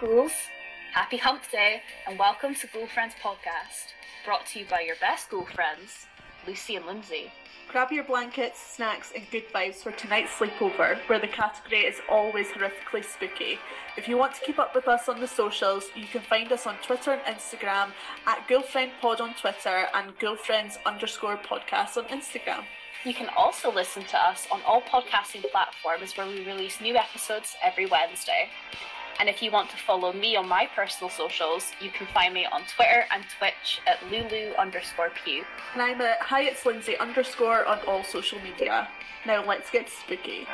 ghouls, happy hump day, and welcome to Ghoul Friends Podcast, brought to you by your best ghoul friends, Lucy and Lindsay. Grab your blankets, snacks, and good vibes for tonight's sleepover, where the category is always horrifically spooky. If you want to keep up with us on the socials, you can find us on Twitter and Instagram at GhouFriendPod on Twitter and GhouFriends underscore podcast on Instagram. You can also listen to us on all podcasting platforms where we release new episodes every Wednesday. And if you want to follow me on my personal socials, you can find me on Twitter and Twitch at Lulu underscore Pew. And I'm at Hi It's Lindsay underscore on all social media. Now let's get spooky.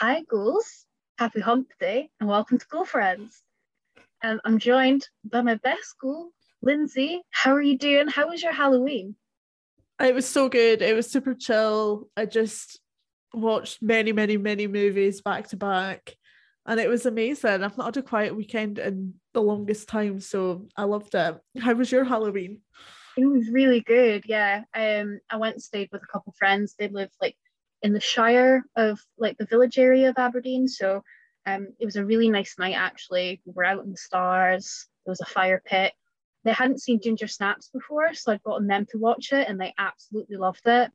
Hi, ghouls. Happy hump day and welcome to Ghoul Friends. Um, I'm joined by my best ghoul, Lindsay. How are you doing? How was your Halloween? It was so good. It was super chill. I just watched many, many, many movies back to back, and it was amazing. I've not had a quiet weekend in the longest time, so I loved it. How was your Halloween? It was really good. Yeah. Um, I went and stayed with a couple friends. They live like in the Shire of like the village area of Aberdeen, so um, it was a really nice night actually. We were out in the stars. There was a fire pit. They hadn't seen Ginger Snaps before, so I'd gotten them to watch it, and they absolutely loved it.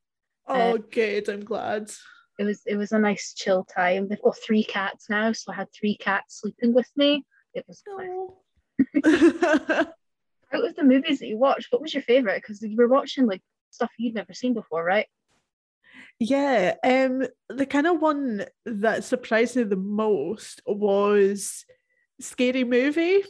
Oh, Uh, good. I'm glad. It was it was a nice chill time. They've got three cats now, so I had three cats sleeping with me. It was bliss. Out of the movies that you watched, what was your favorite? Because you were watching like stuff you'd never seen before, right? Yeah, um, the kind of one that surprised me the most was Scary Movie.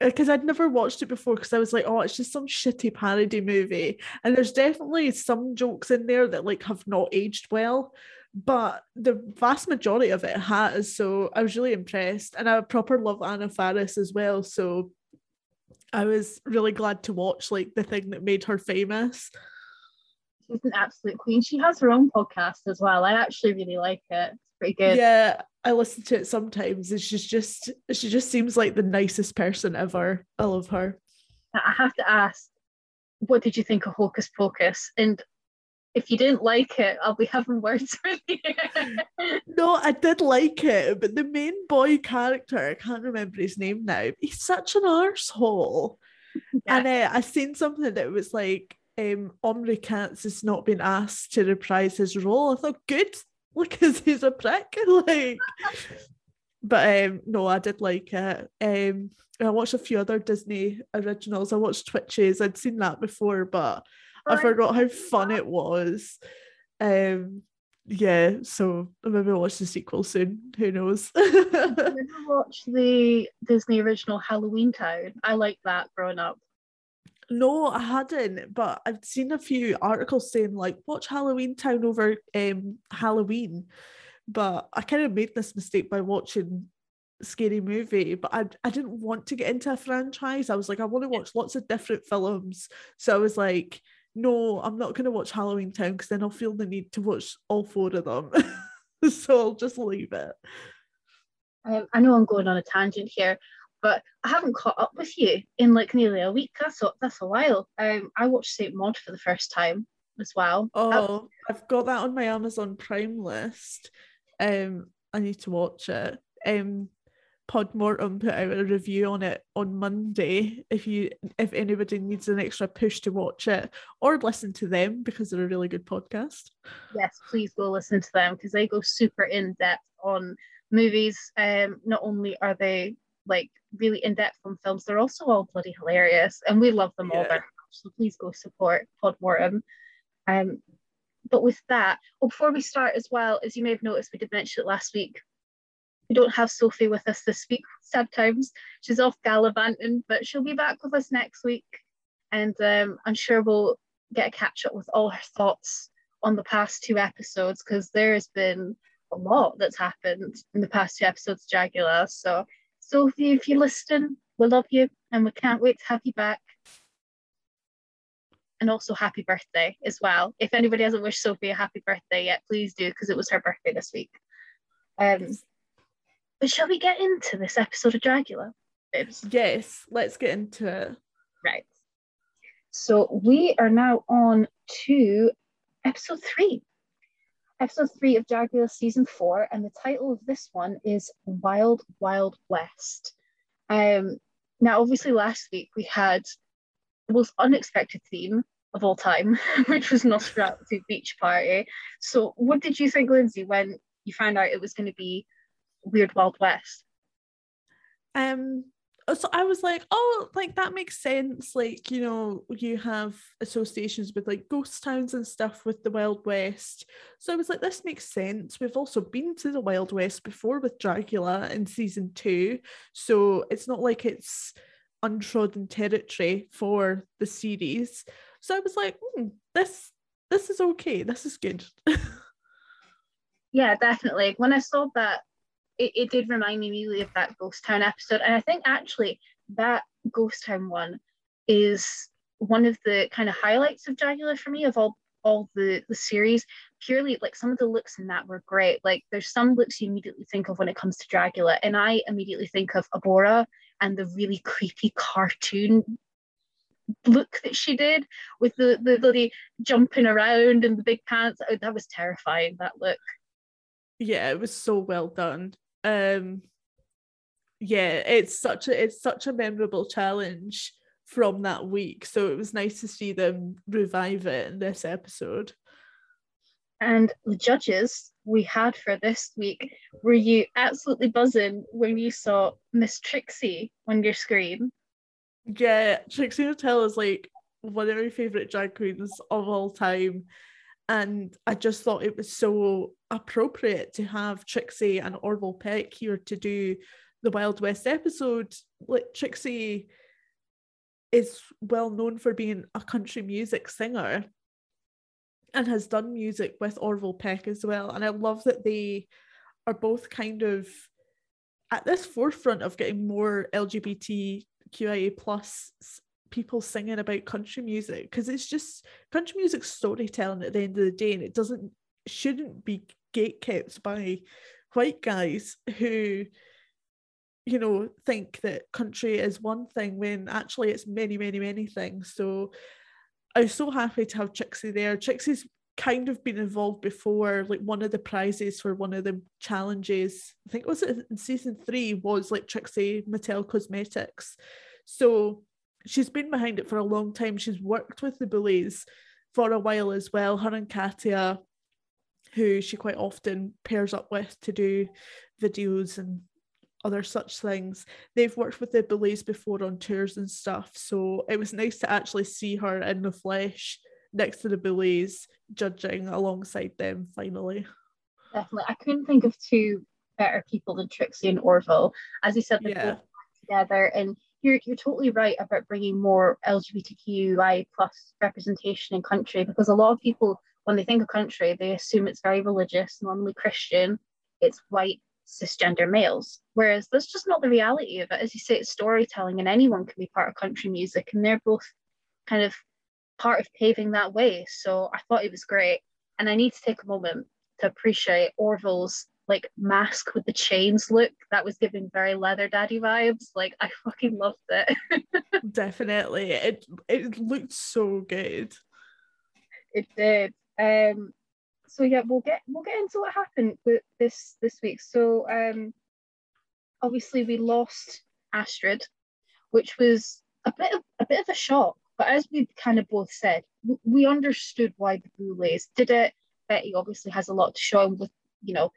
Uh, because I'd never watched it before because I was like, oh, it's just some shitty parody movie. And there's definitely some jokes in there that like have not aged well, but the vast majority of it has. So I was really impressed. And I proper love Anna Faris as well. So I was really glad to watch like the thing that made her famous. She's an absolute queen. She has her own podcast as well. I actually really like it. Pretty good. Yeah, I listen to it sometimes. And she's just she just seems like the nicest person ever. I love her. I have to ask, what did you think of Hocus Pocus? And if you didn't like it, I'll be having words with you. No, I did like it, but the main boy character, I can't remember his name now. He's such an arsehole. And uh, I seen something that was like um Omri Katz has not been asked to reprise his role. I thought, good, because he's a prick. like but um no, I did like it. Um I watched a few other Disney originals. I watched Twitches. I'd seen that before, but I forgot how fun it was. Um yeah, so maybe I'll watch the sequel soon. Who knows? Did you ever watch the Disney original Halloween Town? I liked that growing up. No, I hadn't, but I've seen a few articles saying like watch Halloween Town over um Halloween. But I kind of made this mistake by watching Scary Movie, but I I didn't want to get into a franchise. I was like, I want to watch lots of different films. So I was like, no, I'm not gonna watch Halloween Town because then I'll feel the need to watch all four of them. so I'll just leave it. Um, I know I'm going on a tangent here, but I haven't caught up with you in like nearly a week. That's a, that's a while. Um, I watched Saint Maud for the first time as well. Oh, I've got that on my Amazon Prime list. Um, I need to watch it. Um, Podmortem put out a review on it on Monday. If you, if anybody needs an extra push to watch it or listen to them because they're a really good podcast. yes, please go listen to them because they go super in depth on movies. Um, not only are they like really in depth on films, they're also all bloody hilarious, and we love them all Yeah. very much. So please go support Podmortem. Um, but with that, oh, before we start as well, as you may have noticed, we did mention it last week. We don't have Sophie with us this week, sad times. She's off gallivanting, but she'll be back with us next week. And um, I'm sure we'll get a catch up with all her thoughts on the past two episodes because there has been a lot that's happened in the past two episodes of Dragula. So, Sophie, if you're listening, we love you and we can't wait to have you back. And also, happy birthday as well. If anybody hasn't wished Sophie a happy birthday yet, please do because it was her birthday this week. Um, but shall we get into this episode of Dragula? Babes? Yes, let's get into it. Right. So we are now on to episode three. Episode three of Dragula season four, and the title of this one is Wild Wild West. Um, now, obviously, last week we had the most unexpected theme of all time, which was Nosferatu Beach Party. So, what did you think, Lindsay, when you found out it was going to be Weird Wild West? Um, so I was like, oh, like that makes sense. Like, you know, you have associations with like ghost towns and stuff with the Wild West. So I was like, this makes sense. We've also been to the Wild West before with Dragula in season two. So it's not like it's untrodden territory for the series. So I was like, hmm, this this is okay. This is good. yeah, definitely. When I saw that it, it did remind me really of that Ghost Town episode. And I think actually that Ghost Town one is one of the kind of highlights of Dragula for me of all all the the series. Purely like some of the looks in that were great. Like there's some looks you immediately think of when it comes to Dragula and I immediately think of Abhora and the really creepy cartoon look that she did with the the bloody jumping around and the big pants. Oh, that was terrifying that look. Yeah it was so well done um yeah it's such a it's such a memorable challenge from that week. So it was nice to see them revive it in this episode. And the judges we had for this week were you absolutely buzzing when you saw miss trixie on your screen? Yeah trixie mattel is like one of my favorite drag queens of all time. And I just thought it was so appropriate to have Trixie and Orville Peck here to do the Wild West episode. Like Trixie is well known for being a country music singer and has done music with Orville Peck as well. And I love that they are both kind of at this forefront of getting more LGBTQIA plus people singing about country music because it's just country music storytelling at the end of the day and it doesn't shouldn't be gatekept by white guys who you know think that country is one thing when actually it's many many many things so i was so happy to have trixie there trixie's kind of been involved before like one of the prizes for one of the challenges i think was it in season three was like trixie mattel cosmetics so she's been behind it for a long time. She's worked with the Boulets for a while as well. Her and Katia, who she quite often pairs up with to do videos and other such things. They've worked with the Boulets before on tours and stuff. So it was nice to actually see her in the flesh next to the Boulets, judging alongside them finally. Definitely. I couldn't think of two better people than Trixie and Orville. As you said, they yeah. together and you're, you're totally right about bringing more LGBTQI plus representation in country because a lot of people, when they think of country, they assume it's very religious, normally Christian, it's white, cisgender males. Whereas that's just not the reality of it. As you say, it's storytelling and anyone can be part of country music and they're both kind of part of paving that way. So I thought it was great. And I need to take a moment to appreciate Orville's like mask with the chains look that was giving very leather daddy vibes like i fucking loved it definitely it it looked so good it did um so yeah we'll get we'll get into what happened with this this week so um obviously we lost astrid which was a bit of a bit of a shock but as we kind of both said we understood why the Boulets did it betty obviously has a lot to show with you know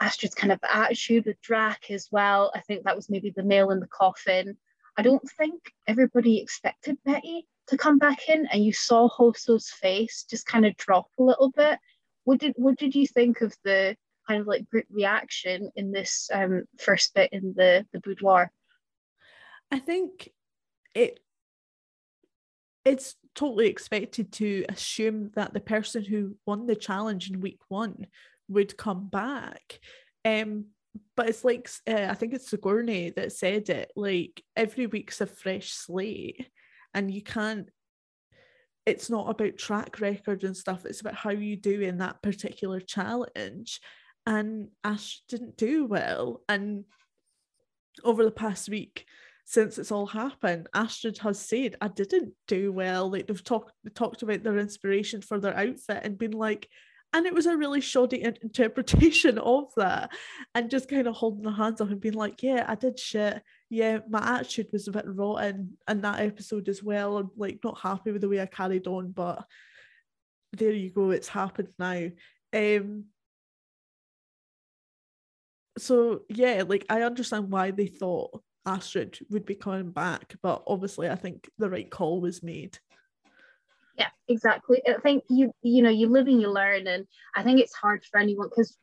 Astrid's kind of attitude with Drac as well. I think that was maybe the nail in the coffin. I don't think everybody expected Betty to come back in, and you saw Hoso's face just kind of drop a little bit. What did what did you think of the kind of like group reaction in this um, first bit in the the boudoir? I think it it's totally expected to assume that the person who won the challenge in week one would come back. Um, but it's like uh, I think it's Sigourney that said it. Like every week's a fresh slate, and you can't. It's not about track record and stuff. It's about how you do in that particular challenge. And Ash didn't do well, and over the past week, since it's all happened, Astrid has said, I didn't do well. Like they've talked talked about their inspiration for their outfit and been like, and it was a really shoddy interpretation of that. And just kind of holding their hands up and being like, yeah, I did shit. Yeah, my attitude was a bit rotten in that episode as well. I'm like not happy with the way I carried on, but there you go, it's happened now. Um so yeah, like I understand why they thought Astrid would be coming back, but obviously I think the right call was made. Yeah, exactly. I think you you know you live and you learn, and I think it's hard for anyone because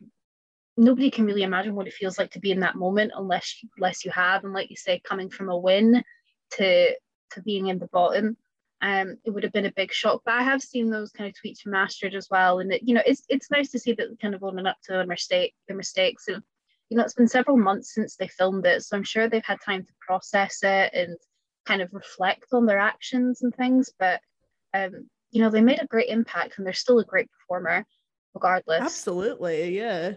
nobody can really imagine what it feels like to be in that moment unless unless you have, and like you say, coming from a win to to being in the bottom. Um, it would have been a big shock. But I have seen those kind of tweets from Astrid as well, and it, you know, it's it's nice to see that kind of owning up to their mistake, their mistakes, and you know, it's been several months since they filmed it, so I'm sure they've had time to process it and kind of reflect on their actions and things. But um, you know, they made a great impact and they're still a great performer, regardless. Absolutely, yeah.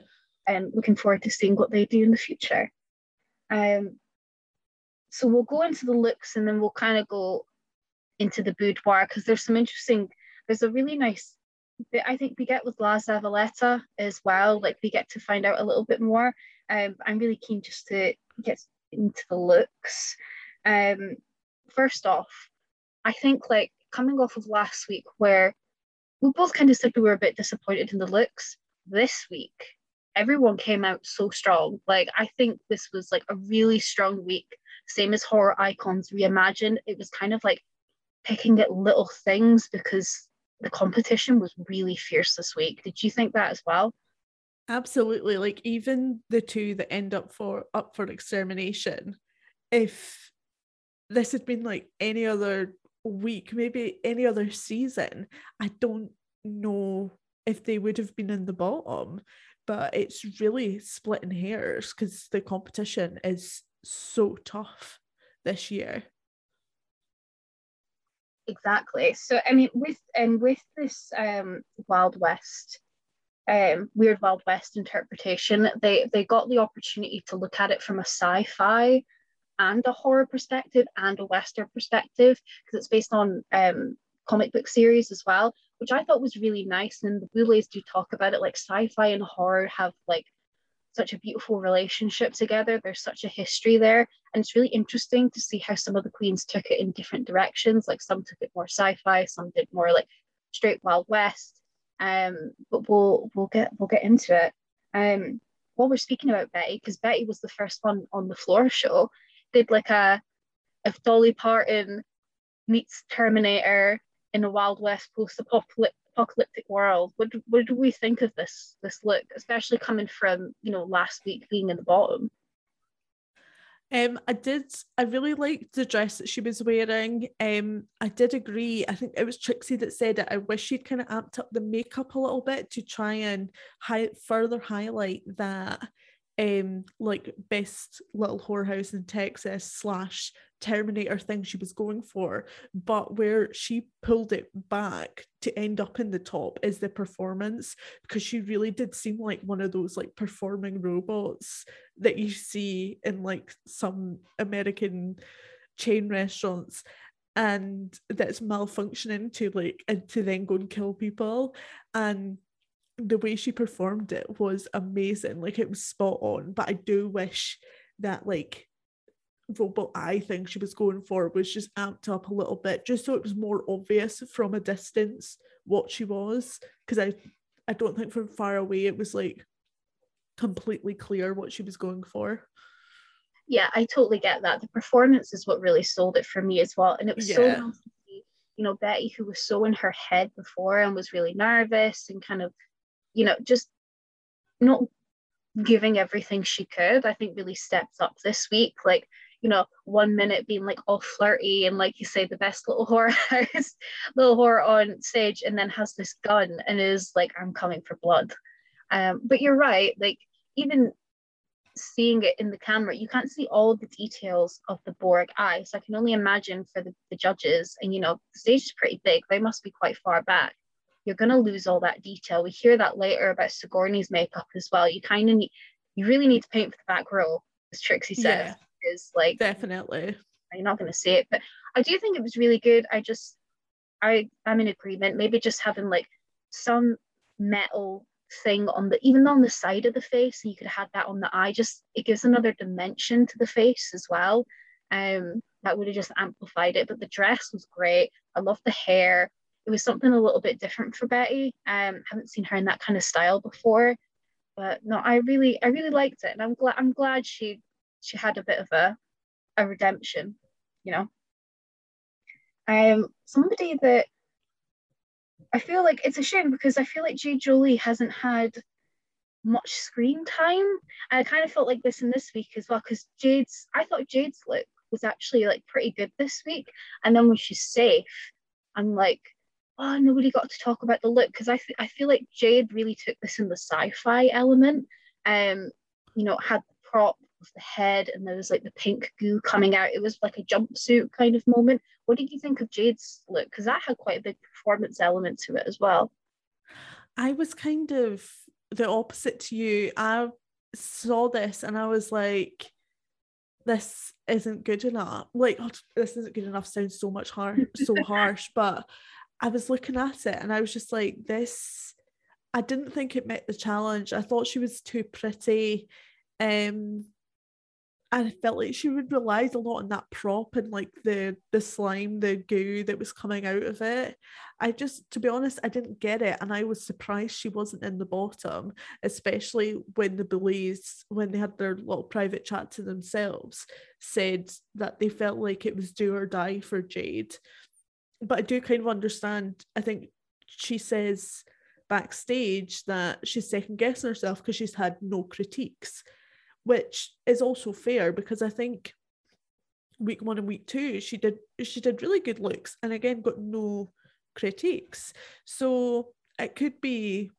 And looking forward to seeing what they do in the future. Um, so we'll go into the looks and then we'll kind of go into the boudoir because there's some interesting. There's a really nice bit I think we get with La Zavaleta as well. Like we get to find out a little bit more. Um, I'm really keen just to get into the looks. Um, first off, I think like coming off of last week where we both kind of said we were a bit disappointed in the looks. This week, everyone came out so strong. Like I think this was like a really strong week. Same as horror icons reimagined. It was kind of like picking at little things because the competition was really fierce this week. Did you think that as well? Absolutely. Like even the two that end up for up for extermination, if this had been like any other week, maybe any other season, I don't know if they would have been in the bottom. But it's really splitting hairs because the competition is so tough this year. Exactly. So I mean, with and with this um, Wild West um, Weird Wild West interpretation, they they got the opportunity to look at it from a sci-fi and a horror perspective and a western perspective because it's based on um, comic book series as well, which I thought was really nice. And the Boulets do talk about it like sci-fi and horror have like such a beautiful relationship together. There's such a history there, and it's really interesting to see how some of the queens took it in different directions. Like some took it more sci-fi, some did more like straight Wild West. Um, but we'll we'll get we'll get into it. Um, while we're speaking about Betty, because Betty was the first one on the floor show, did like a if Dolly Parton meets Terminator in a Wild West post-apocalyptic world. What what do we think of this this look, especially coming from you know last week being in the bottom? Um, I did. I really liked the dress that she was wearing. Um, I did agree. I think it was Trixie that said it. I wish she'd kind of amped up the makeup a little bit to try and hi- further highlight that um like best little whorehouse in Texas slash Terminator thing she was going for, but where she pulled it back to end up in the top is the performance because she really did seem like one of those like performing robots that you see in like some American chain restaurants and that's malfunctioning to like and to then go and kill people. And the way she performed it was amazing. Like it was spot on but i do wish that like robot eye thing she was going for was just amped up a little bit just so it was more obvious from a distance what she was because i i don't think from far away it was like completely clear what she was going for yeah i totally get that the performance is what really sold it for me as well and it was yeah. so nice to see you know betty who was so in her head before and was really nervous and kind of you know, just not giving everything she could, I think really stepped up this week. Like, you know, one minute being like all flirty and like you say, the best little horror house, little horror on stage, and then has this gun and is like, I'm coming for blood. Um, but you're right, like even seeing it in the camera, you can't see all the details of the Borg eye. So I can only imagine for the, the judges, and you know, the stage is pretty big, they must be quite far back you're to lose all that detail. We hear that later about Sigourney's makeup as well. You kind of need, you really need to paint for the back row, as Trixie says, yeah, is like definitely. you're not going to say it, but I do think it was really good. I just, I, I'm in agreement. Maybe just having like some metal thing on the even on the side of the face and you could have had that on the eye just it gives another dimension to the face as well. Um that would have just amplified it but the dress was great. I love the hair. It was something a little bit different for betty. Um haven't seen her in that kind of style before but no i really i really liked it and i'm glad i'm glad she she had a bit of a a redemption you know um somebody that I feel like it's a shame because I feel like Jade Jolie hasn't had much screen time. I kind of felt like this in this week as well because Jade's, I thought Jade's look was actually like pretty good this week. And then when she's safe, I'm like, oh, nobody got to talk about the look because I, th- I feel like Jade really took this in the sci fi element. Um, you know, had the prop of the head and there was like the pink goo coming out. It was like a jumpsuit kind of moment. What did you think of Jade's look? Because that had quite a big performance element to it as well. I was kind of the opposite to you. I saw this and I was like, this isn't good enough. Like, oh, this isn't good enough sounds so much hard, so harsh. But I was looking at it and I was just like, this. I didn't think it met the challenge. I thought she was too pretty. Um, I felt like she would relied a lot on that prop and like the the slime, the goo that was coming out of it. I just, to be honest, I didn't get it, and I was surprised she wasn't in the bottom, especially when the Boulets, when they had their little private chat to themselves, said that they felt like it was do or die for Jade. But I do kind of understand. I think she says backstage that she's second guessing herself because she's had no critiques which is also fair because I think week one and week two she did she did really good looks and again got no critiques. So it could be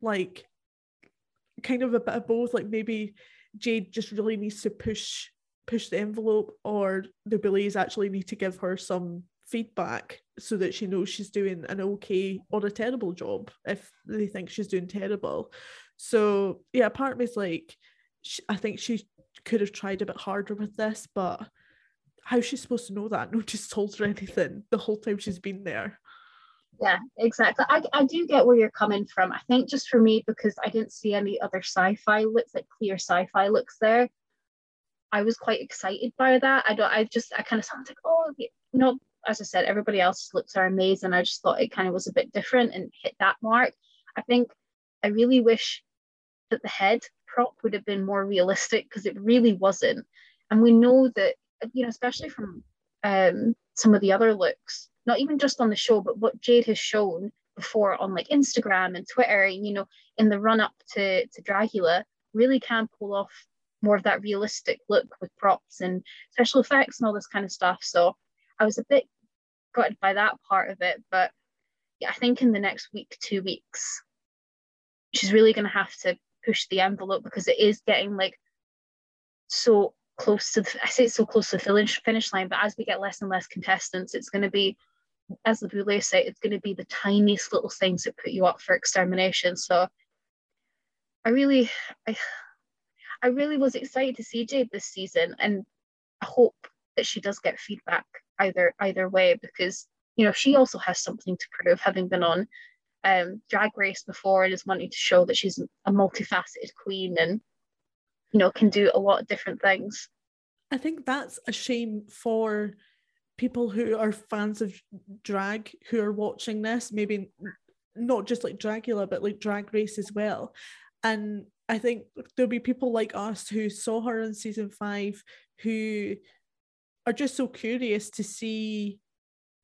like kind of a bit of both, like maybe Jade just really needs to push push the envelope or the Boulets actually need to give her some feedback so that she knows she's doing an okay or a terrible job if they think she's doing terrible. So yeah, part of like she, I think she could have tried a bit harder with this, but how's she supposed to know that? Nobody's told her anything the whole time she's been there. Yeah, exactly. I, I do get where you're coming from. I think just for me, because I didn't see any other sci-fi looks, like clear sci-fi looks there, I was quite excited by that. I don't I just I kind of sounded like, oh you know, as I said, everybody else's looks are amazing. I just thought it kind of was a bit different and hit that mark. I think I really wish that the head would have been more realistic because it really wasn't. And we know that, you know, especially from um, some of the other looks, not even just on the show, but what Jade has shown before on like Instagram and Twitter, you know, in the run up to, to Dragula, really can pull off more of that realistic look with props and special effects and all this kind of stuff. So I was a bit gutted by that part of it. But yeah, I think in the next week, two weeks, she's really going to have to push the envelope because it is getting like so close to the, I say so close to the finish finish line, but as we get less and less contestants, it's going to be, as the Boulet say, it's going to be the tiniest little things that put you up for extermination. So I really, I, I really was excited to see Jade this season, and I hope that she does get feedback either either way because you know she also has something to prove, having been on um, drag race before and is wanting to show that she's a multifaceted queen and you know can do a lot of different things. I think that's a shame for people who are fans of drag who are watching this, maybe not just like Dragula, but like drag race as well. And I think there'll be people like us who saw her in season five who are just so curious to see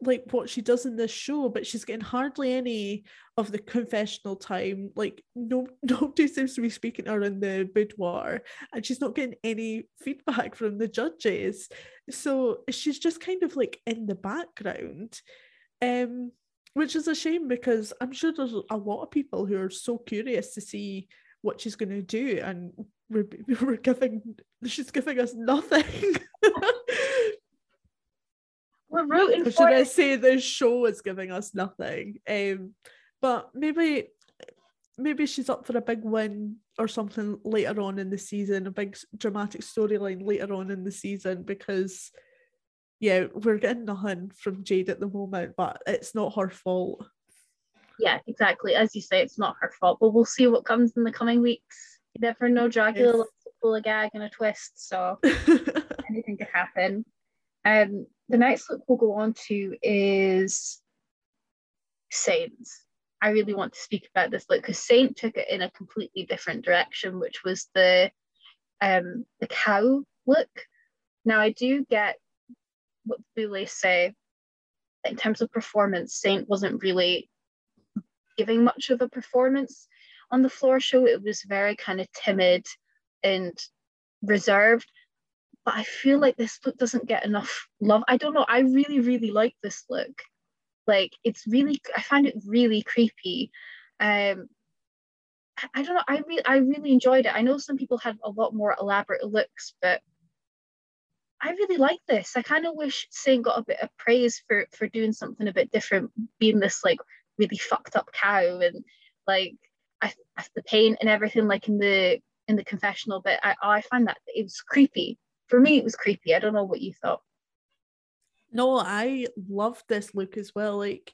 like what she does in this show, but she's getting hardly any of the confessional time. Like no nobody seems to be speaking to her in the boudoir, and she's not getting any feedback from the judges. So she's just kind of like in the background. Um, which is a shame because I'm sure there's a lot of people who are so curious to see what she's going to do, and we're, we're giving she's giving us nothing. We're rooting for should I it. say the show is giving us nothing? Um, but maybe maybe she's up for a big win or something later on in the season, a big dramatic storyline later on in the season because yeah, we're getting nothing from Jade at the moment, but it's not her fault. Yeah, exactly. As you say, it's not her fault, but we'll see what comes in the coming weeks. You never know, Dragula Yes. to pull a gag and a twist, so anything could happen. Um, the next look we'll go on to is Saints. I really want to speak about this look because Saint took it in a completely different direction, which was the um the cow look. Now I do get what Boulet say in terms of performance, Saint wasn't really giving much of a performance on the floor show. It was very kind of timid and reserved. But I feel like this look doesn't get enough love. I don't know. I really, really like this look. Like it's really, I find it really creepy. Um, I, don't know. I really, I really enjoyed it. I know some people had a lot more elaborate looks, but I really like this. I kind of wish Saint got a bit of praise for for doing something a bit different, being this like really fucked up cow and like I the paint and everything like in the in the confessional bit. I I find that it was creepy. For me, it was creepy. I don't know what you thought. No, I love this look as well. Like,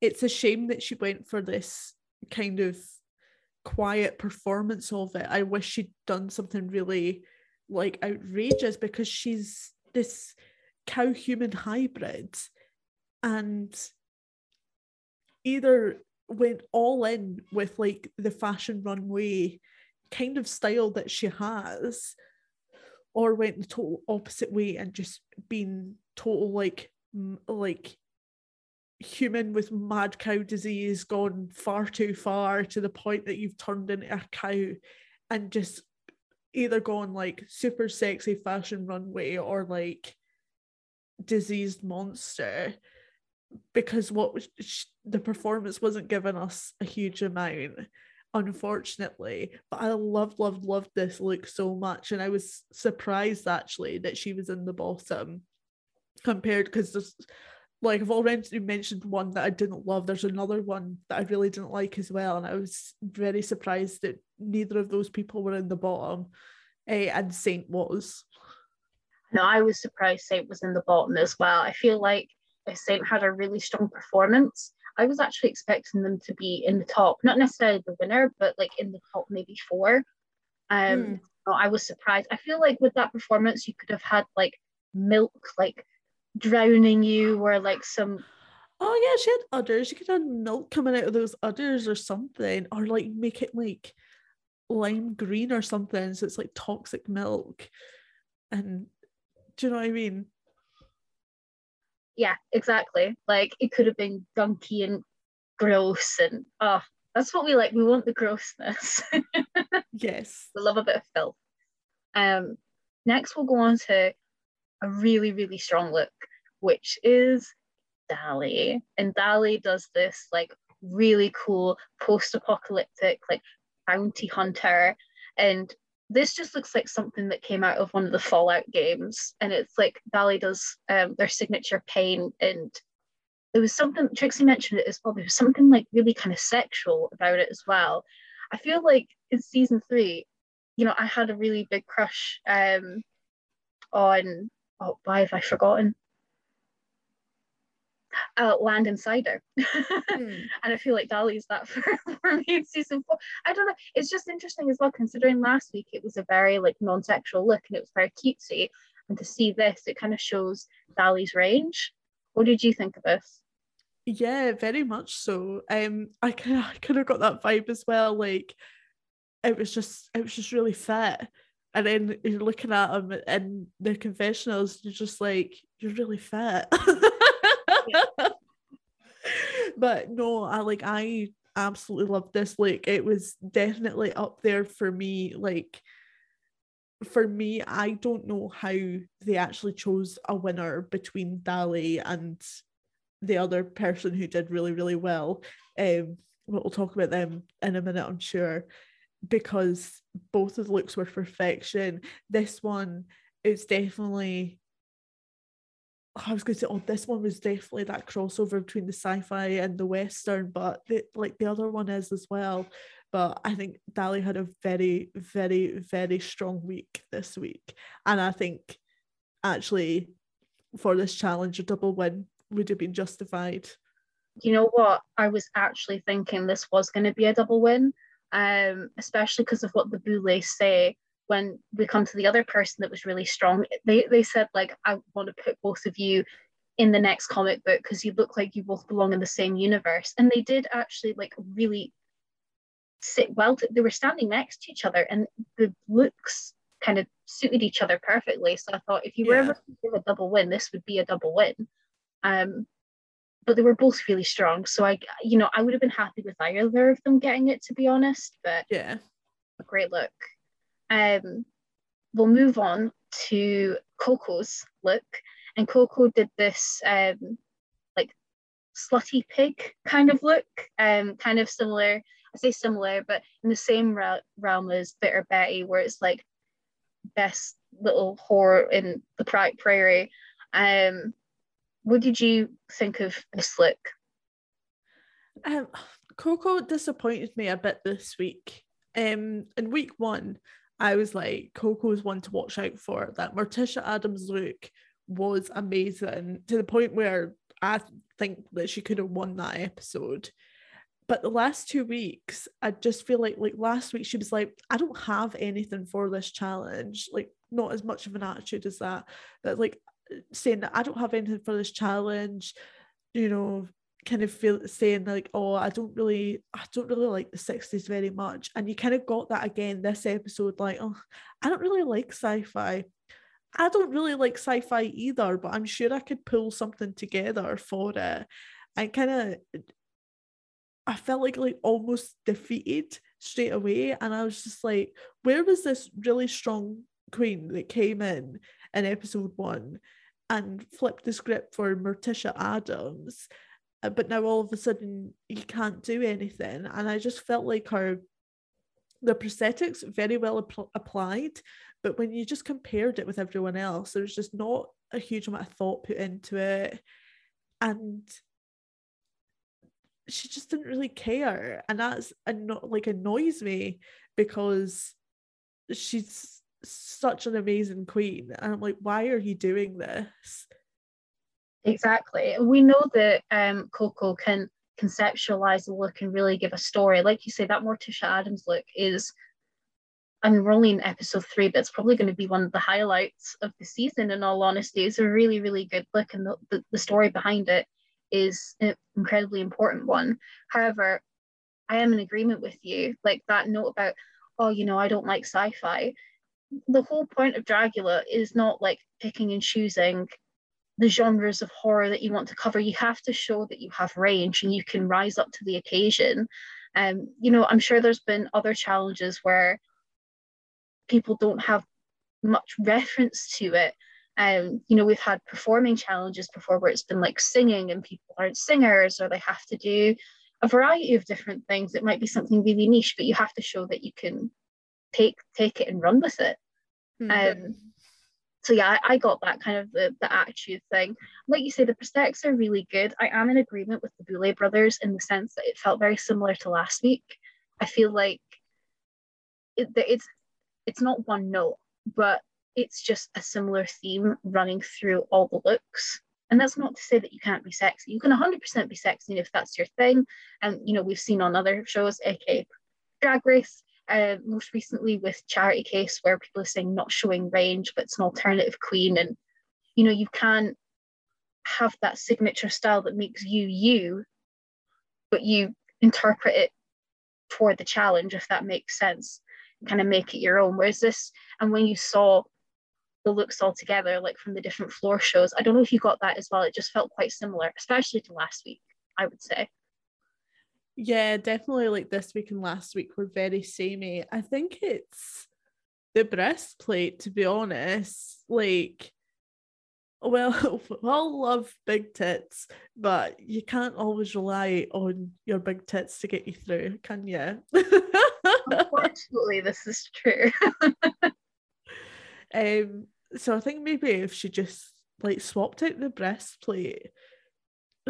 it's a shame that she went for this kind of quiet performance of it. I wish she'd done something really like outrageous because she's this cow human hybrid and either went all in with like the fashion runway kind of style that she has or went the total opposite way and just been total like like human with mad cow disease gone far too far to the point that you've turned into a cow and just either gone like super sexy fashion runway or like diseased monster because what the performance wasn't giving us a huge amount unfortunately but i loved loved loved this look so much and i was surprised actually that she was in the bottom compared because there's like I've already mentioned one that I didn't love. There's another one that I really didn't like as well, and I was very surprised that neither of those people were in the bottom, eh, and Saint was. No, I was surprised Saint was in the bottom as well. I feel like if Saint had a really strong performance, I was actually expecting them to be in the top, not necessarily the winner, but like in the top maybe four. Um, Hmm. so I was surprised. I feel like with that performance, you could have had like milk, like drowning you, or like some Oh yeah, she had udders. You could have milk coming out of those udders or something, or like make it like lime green or something, so it's like toxic milk. And do you know what I mean? Yeah, exactly. Like it could have been gunky and gross, and oh, that's what we like. We want the grossness. Yes. we love a bit of filth. Um, next we'll go on to a really, really strong look, which is Dahli. And Dahli does this like really cool post-apocalyptic like bounty hunter. And this just looks like something that came out of one of the Fallout games. And it's like Dahli does um, their signature pain, and there was something Trixie mentioned it as well. There was something like really kind of sexual about it as well. I feel like in season three, you know, I had a really big crush um on oh why have I forgotten? Uh, Landon Cider. and I feel like Dahli's that for, for me in season four. I don't know. It's just interesting as well, considering last week it was a very like non-sexual look and it was very cutesy. And to see this, it kind of shows Dahli's range. What did you think of this? Yeah, very much so. Um, I kind of, I kind of got that vibe as well. Like, it was just, it was just really fit. And then you're looking at him in the confessionals, you're just like, you're really fit. but no, I like, I absolutely loved this. Like, it was definitely up there for me. Like, for me, I don't know how they actually chose a winner between Dahli and the other person who did really, really well. Um, but we'll talk about them in a minute, I'm sure, because both of the looks were perfection. This one is definitely. I was going to say, oh, this one was definitely that crossover between the sci-fi and the western, but the, like the other one is as well. But I think Dahli had a very, very, very strong week this week, and I think actually for this challenge, a double win would have been justified. You know what? I was actually thinking this was going to be a double win, um, especially because of what the Boulets say when we come to the other person that was really strong. They they said like, I want to put both of you in the next comic book because you look like you both belong in the same universe, and they did actually like really sit well. They were standing next to each other, and the looks kind of suited each other perfectly. So I thought if you were Yeah. ever to give a double win, this would be a double win. Um, but they were both really strong. So I, you know, I would have been happy with either of them getting it, to be honest. But Yeah. a great look. Um, we'll move on to Koco's look, and Koco did this um, like slutty pig kind of look, um, kind of similar. I say similar, but in the same realm as Bitter Betty, where it's like best little whore in the Prairie. Um, what did you think of this look? Um, Koco disappointed me a bit this week. Um, in week one, I was like, Koco's one to watch out for. That Morticia Addams look was amazing to the point where I think that she could have won that episode. But the last two weeks, I just feel like like last week she was like, I don't have anything for this challenge. Like not as much of an attitude as that, but like saying that I don't have anything for this challenge. You know, kind of feel saying like, oh, I don't really, I don't really like the 60s very much. And you kind of got that again this episode, like, oh, I don't really like sci-fi. I don't really like sci-fi either, but I'm sure I could pull something together for it. I kind of I felt like like almost defeated straight away. And I was just like, where was this really strong queen that came in in episode one and flipped the script for Morticia Addams? Uh, But now all of a sudden you can't do anything. And I just felt like her the prosthetics very well app- applied, but when you just compared it with everyone else, there was just not a huge amount of thought put into it. And she just didn't really care. And that's anno- like annoys me because she's such an amazing queen. And I'm like, why are you doing this? Exactly. We know that um, Koco can conceptualize the look and really give a story. Like you say, that Morticia Addams look is, I mean, we're only in episode three, but it's probably going to be one of the highlights of the season, in all honesty. It's a really, really good look, and the, the, the story behind it is an incredibly important one. However, I am in agreement with you. Like that note about, oh, you know, I don't like sci fi. The whole point of Dragula is not like picking and choosing the genres of horror that you want to cover. You have to show that you have range and you can rise up to the occasion. Um, you know, I'm sure there's been other challenges where people don't have much reference to it. Um, you know, we've had performing challenges before where it's been like singing and people aren't singers or they have to do a variety of different things. It might be something really niche, but you have to show that you can take take it and run with it. Um, so yeah, I, I got that kind of the, the attitude thing. Like you say, the prosthetics are really good. I am in agreement with the Boulet brothers in the sense that it felt very similar to last week. I feel like it, it's it's not one note, but it's just a similar theme running through all the looks. And that's not to say that you can't be sexy. You can 100% be sexy if that's your thing. And you know, we've seen on other shows, aka Drag Race, uh, most recently with Charity Case, where people are saying not showing range, but it's an alternative queen. And you know, you can't have that signature style that makes you you, but you interpret it for the challenge, if that makes sense, kind of make it your own. Whereas this, and when you saw the looks all together, like from the different floor shows, I don't know if you got that as well. It just felt quite similar, especially to last week, I would say. Yeah, definitely like this week and last week were very samey. I think it's the breastplate, to be honest. Like, well, we all love big tits, but you can't always rely on your big tits to get you through, can you? Unfortunately, this is true. um, so I think maybe if she just like swapped out the breastplate,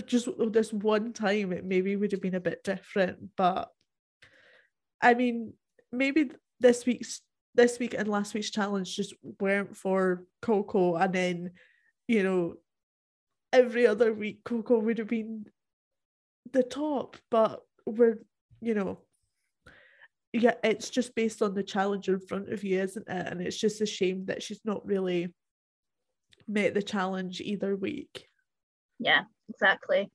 just this one time, it maybe would have been a bit different. But I mean, maybe this week's this week and last week's challenge just weren't for Koco, and then you know every other week Koco would have been the top, but we're, you know, yeah, it's just based on the challenge in front of you, isn't it? And it's just a shame that she's not really met the challenge either week. Yeah, exactly.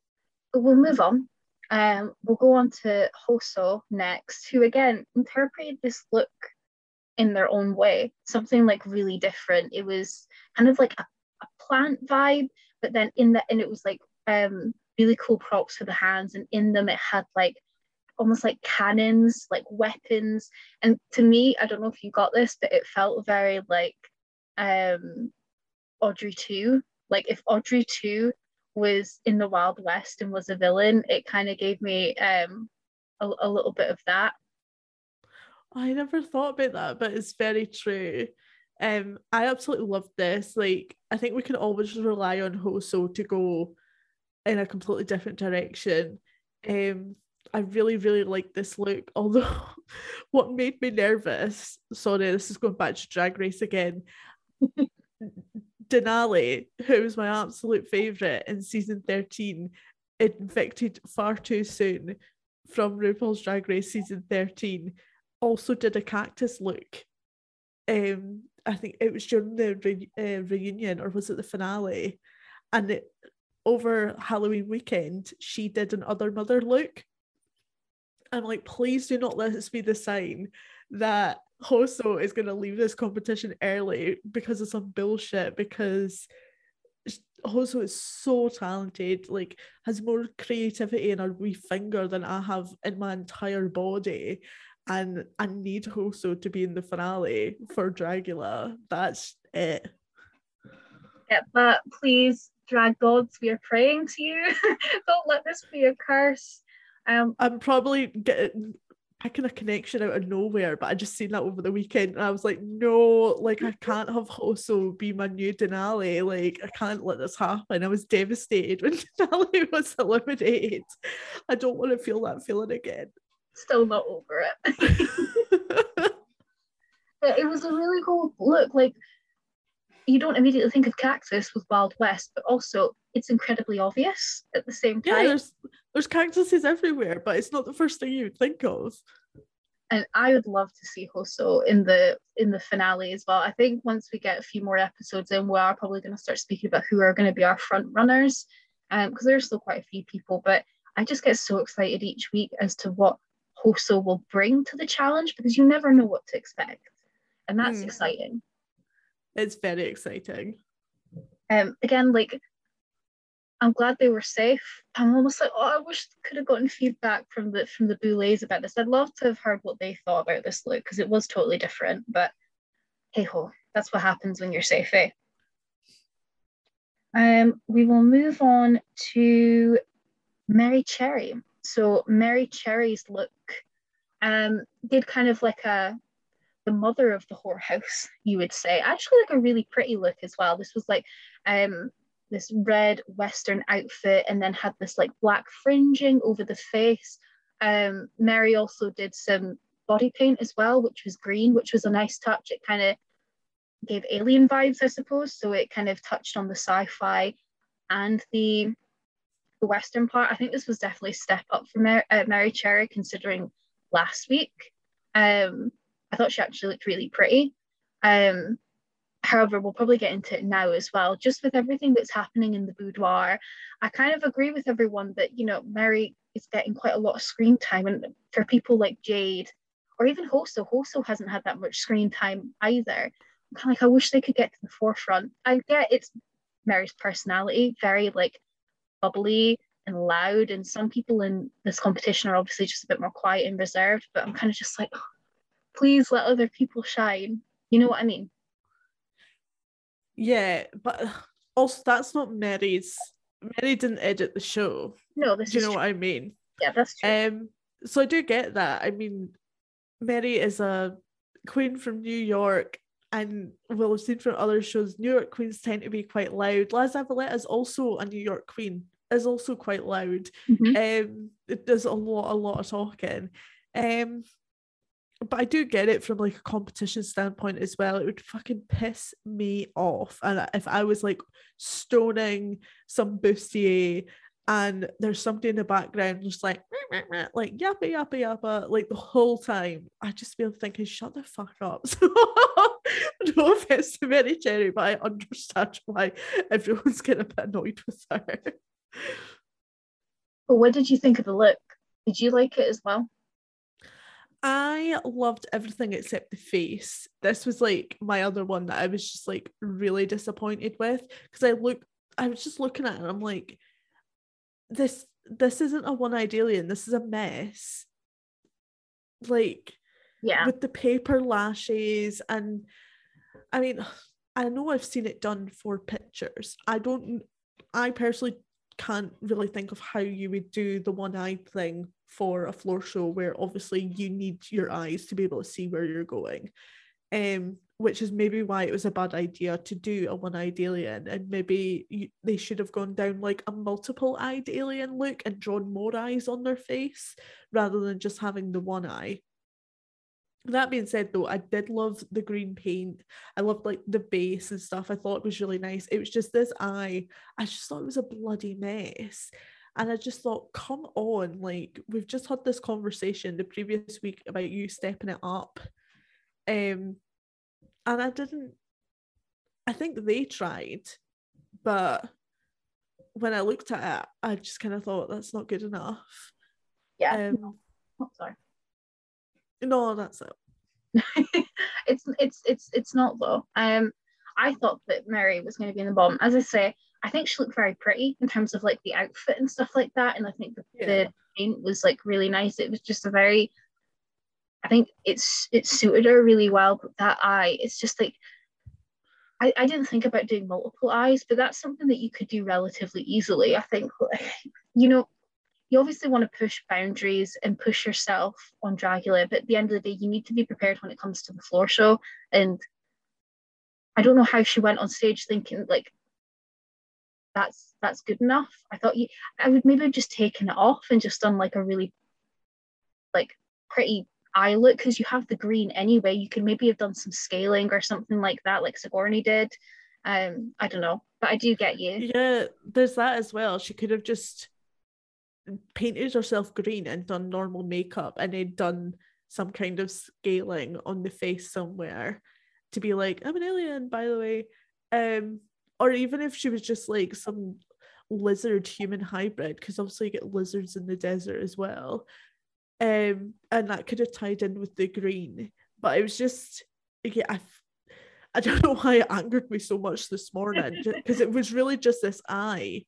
We'll move on. Um, we'll go on to Hoso next, who again interpreted this look in their own way, something like really different. It was kind of like a, a plant vibe, but then in the and it was like um really cool props for the hands, and in them it had like almost like cannons, like weapons. And to me, I don't know if you got this, but it felt very like um Audrey 2. Like if Audrey 2 was in the Wild West and was a villain, it kind of gave me um a, a little bit of that. I never thought about that, but it's very true. Um, I absolutely love this. Like, I think we can always rely on Hoso to go in a completely different direction. Um, I really, really like this look. Although, what made me nervous, sorry, this is going back to Drag Race again. Denali, who was my absolute favourite in season 13, infected far too soon from RuPaul's Drag Race season 13, also did a cactus look. Um, I think it was during the re- uh, reunion or was it the finale? And it, over Halloween weekend, she did an other mother look. I'm like, please do not let this be the sign that Hoso is going to leave this competition early because of some bullshit. Because Hoso is so talented, like, has more creativity in her wee finger than I have in my entire body. And I need Hoso to be in the finale for Dragula. That's it. Yeah, but please, drag gods, we are praying to you. Don't let this be a curse. Um, I'm probably getting picking a connection out of nowhere, but I just seen that over the weekend and I was like, no, like I can't have Hoso be my new Denali. Like I can't let this happen. I was devastated when Denali was eliminated. I don't want to feel that feeling again. Still not over it. it was a really cool look. Like you don't immediately think of cactus with Wild West, but also it's incredibly obvious at the same time. Yeah, there's there's cactuses everywhere, but it's not the first thing you would think of. And I would love to see Hoso in the in the finale as well. I think once we get a few more episodes in, we are probably going to start speaking about who are going to be our front runners, um, because there's still quite a few people. But I just get so excited each week as to what Hoso will bring to the challenge because you never know what to expect, and that's mm. exciting. It's very exciting. Um, again, like I'm glad they were safe. I'm almost like, oh, I wish I could have gotten feedback from the from the Boulets about this. I'd love to have heard what they thought about this look because it was totally different. But hey ho, that's what happens when you're safe, eh? Um, we will move on to Mary Cherry. So Mary Cherry's look um did kind of like a the mother of the whorehouse, you would say. Actually, like a really pretty look as well. This was like um this red western outfit and then had this like black fringing over the face. Um, mary also did some body paint as well which was green which was a nice touch. It kind of gave alien vibes i suppose. So it kind of touched on the sci-fi and the the western part. I think this was definitely a step up for mary, uh, mary cherry considering last week. Um, i thought she actually looked really pretty. Um, However, we'll probably get into it now as well. Just with everything that's happening in the boudoir, I kind of agree with everyone that, you know, Mary is getting quite a lot of screen time. And for people like Jade or even Hoso, Hoso hasn't had that much screen time either. I'm kind of like, I wish they could get to the forefront. I get it's Mary's personality, very like bubbly and loud. And some people in this competition are obviously just a bit more quiet and reserved. But I'm kind of just like, please let other people shine. You know what I mean? Yeah, but also that's not Mary's. Mary didn't edit the show. No, this do you know true. what I mean? Yeah, that's true. Um, so I do get that. I mean, Mary is a queen from New York, and we'll have seen from other shows, New York queens tend to be quite loud. La Zavaleta is also a New York queen, is also quite loud. Mhm. Um, it does a lot, a lot of talking. Um, but I do get it from like a competition standpoint as well. It would fucking piss me off. And if I was like stoning some bustier and there's somebody in the background just like like yappa yappa yappa like the whole time, I just feel thinking, shut the fuck up. So no offense to Mary Cherry, but I understand why everyone's getting a bit annoyed with her. But what did you think of the look? Did you like it as well? I loved everything except the face. This was like my other one that I was just like really disappointed with because I look I was just looking at it and I'm like this this isn't a one-eyed alien, this is a mess. Like Yeah. with the paper lashes and I mean I know I've seen it done for pictures. I don't I personally can't really think of how you would do the one-eyed thing for a floor show where obviously you need your eyes to be able to see where you're going. Um, which is maybe why it was a bad idea to do a one-eyed alien and maybe you, they should have gone down like a multiple-eyed alien look and drawn more eyes on their face rather than just having the one eye. That being said though i did love the green paint. I loved like the base and stuff. I thought it was really nice. It was just this eye. I just thought it was a bloody mess and i just thought come on like we've just had this conversation the previous week about you stepping it up um and i didn't i think they tried but when i looked at it i just kind of thought that's not good enough Yeah. um Oh, sorry. no that's it it's it's it's it's not though. Um, I thought that Mary was going to be in the bottom. As I say, I think she looked very pretty in terms of like the outfit and stuff like that. And I think the, Yeah. the paint was like really nice. It was just a very, I think it's it suited her really well. But that eye, it's just like. I, I didn't think about doing multiple eyes, but that's something that you could do relatively easily. I think, you know, you obviously want to push boundaries and push yourself on Dragula, but at the end of the day, you need to be prepared when it comes to the floor show. And I don't know how she went on stage thinking like that's that's good enough. I thought you I would maybe have just taken it off and just done like a really like pretty eye look because you have the green anyway. You could maybe have done some scaling or something like that, like Sigourney did. Um, I don't know, but I do get you. Yeah, there's that as well. She could have just painted herself green and done normal makeup and then done some kind of scaling on the face somewhere to be like, I'm an alien, by the way. Um, or even if she was just like some lizard human hybrid, because obviously you get lizards in the desert as well. Um, and that could have tied in with the green. But it was just yeah, I I don't know why it angered me so much this morning because it was really just this eye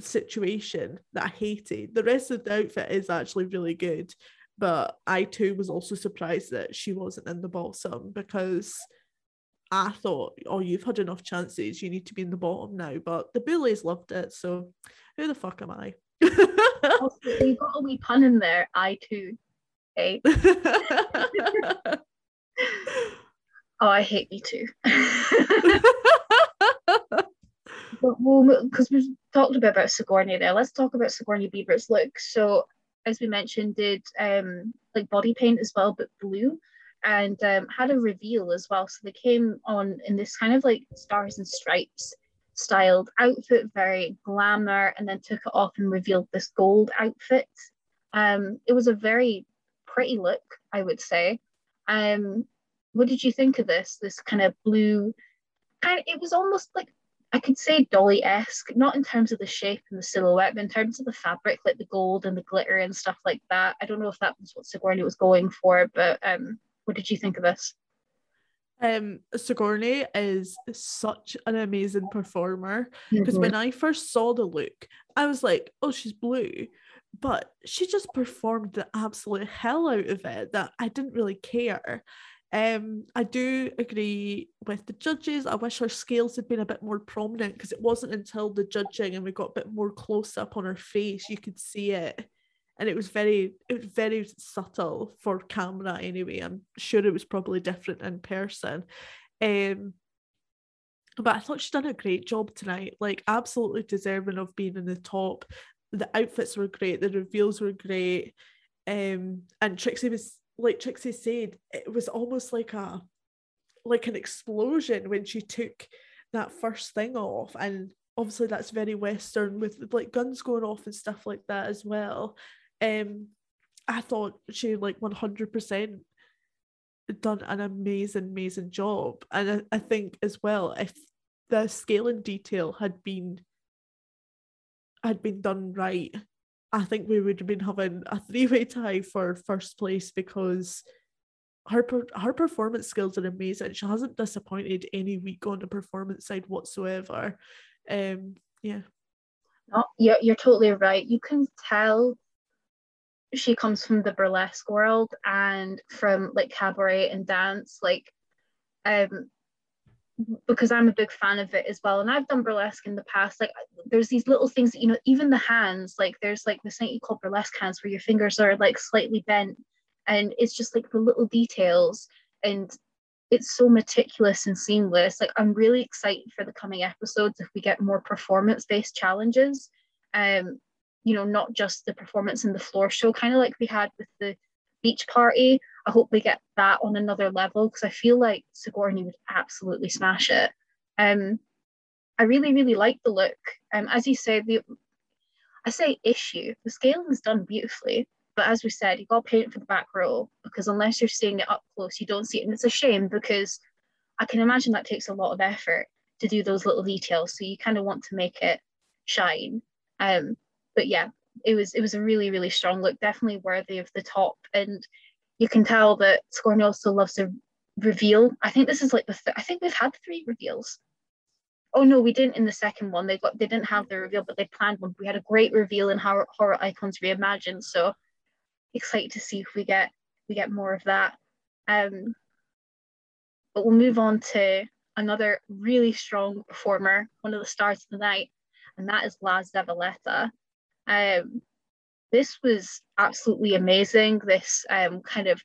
situation that I hated. The rest of the outfit is actually really good, but I too was also surprised that she wasn't in the balsam because I thought, oh, you've had enough chances, you need to be in the bottom now. But the Boulets loved it, so who the fuck am I? Also, you got a wee pun in there. I too. Okay. Oh, I hate you too. but we'll because we've talked a bit about Sigourney there. Let's talk about Sigourney Beaver's look. So, as we mentioned, did um like body paint as well, but blue, and um, had a reveal as well. So they came on in this kind of like stars and stripes styled outfit, very glamour, and then took it off and revealed this gold outfit. Um, it was a very pretty look, I would say. Um, what did you think of this? This kind of blue, kind of, it was almost like I could say Dolly esque, not in terms of the shape and the silhouette, but in terms of the fabric, like the gold and the glitter and stuff like that. I don't know if that was what Sigourney was going for, but um, what did you think of this? Um, Sigourney is such an amazing performer because when I first saw the look, I was like, oh, she's blue. But she just performed the absolute hell out of it that I didn't really care. Um, I do agree with the judges. I wish her scales had been a bit more prominent because it wasn't until the judging and we got a bit more close up on her face you could see it. And it was very it was very subtle for camera anyway. I'm sure it was probably different in person. Um but I thought she'd done a great job tonight, like absolutely deserving of being in the top. The outfits were great, the reveals were great. Um, and Trixie was like Trixie said, it was almost like a like an explosion when she took that first thing off and obviously that's very western with like guns going off and stuff like that as well um i thought she like 100% done an amazing amazing job and I, I think as well if the scale and detail had been had been done right I think we would have been having a three-way tie for first place because her her performance skills are amazing. She hasn't disappointed any week on the performance side whatsoever. Um, yeah. No, you're you're totally right. You can tell she comes from the burlesque world and from like cabaret and dance, like um because I'm a big fan of it as well. And I've done burlesque in the past. Like there's these little things that, you know, even the hands, like there's like this thing you call burlesque hands where your fingers are like slightly bent. And it's just like the little details and it's so meticulous and seamless. Like I'm really excited for the coming episodes if we get more performance-based challenges. Um, you know, not just the performance in the floor show, kind of like we had with the beach party. I hope we get that on another level because I feel like Sigourney would absolutely smash it. Um, I really, really like the look. Um, as you say, the I say issue. The scaling is done beautifully, but as we said, you got to paint for the back row because unless you're seeing it up close, you don't see it, and it's a shame because I can imagine that takes a lot of effort to do those little details. So you kind of want to make it shine. Um, but yeah, it was it was a really really strong look, definitely worthy of the top, and you can tell that Sigourney also loves to reveal. I think this is like the th- I think we've had three reveals. Oh no, we didn't in the second one. They got they didn't have the reveal, but they planned one. We had a great reveal in horror, horror icons reimagined. So excited to see if we get we get more of that. Um, but we'll move on to another really strong performer, one of the stars of the night, and that is La Zavaleta. Um, this was absolutely amazing. This um, kind of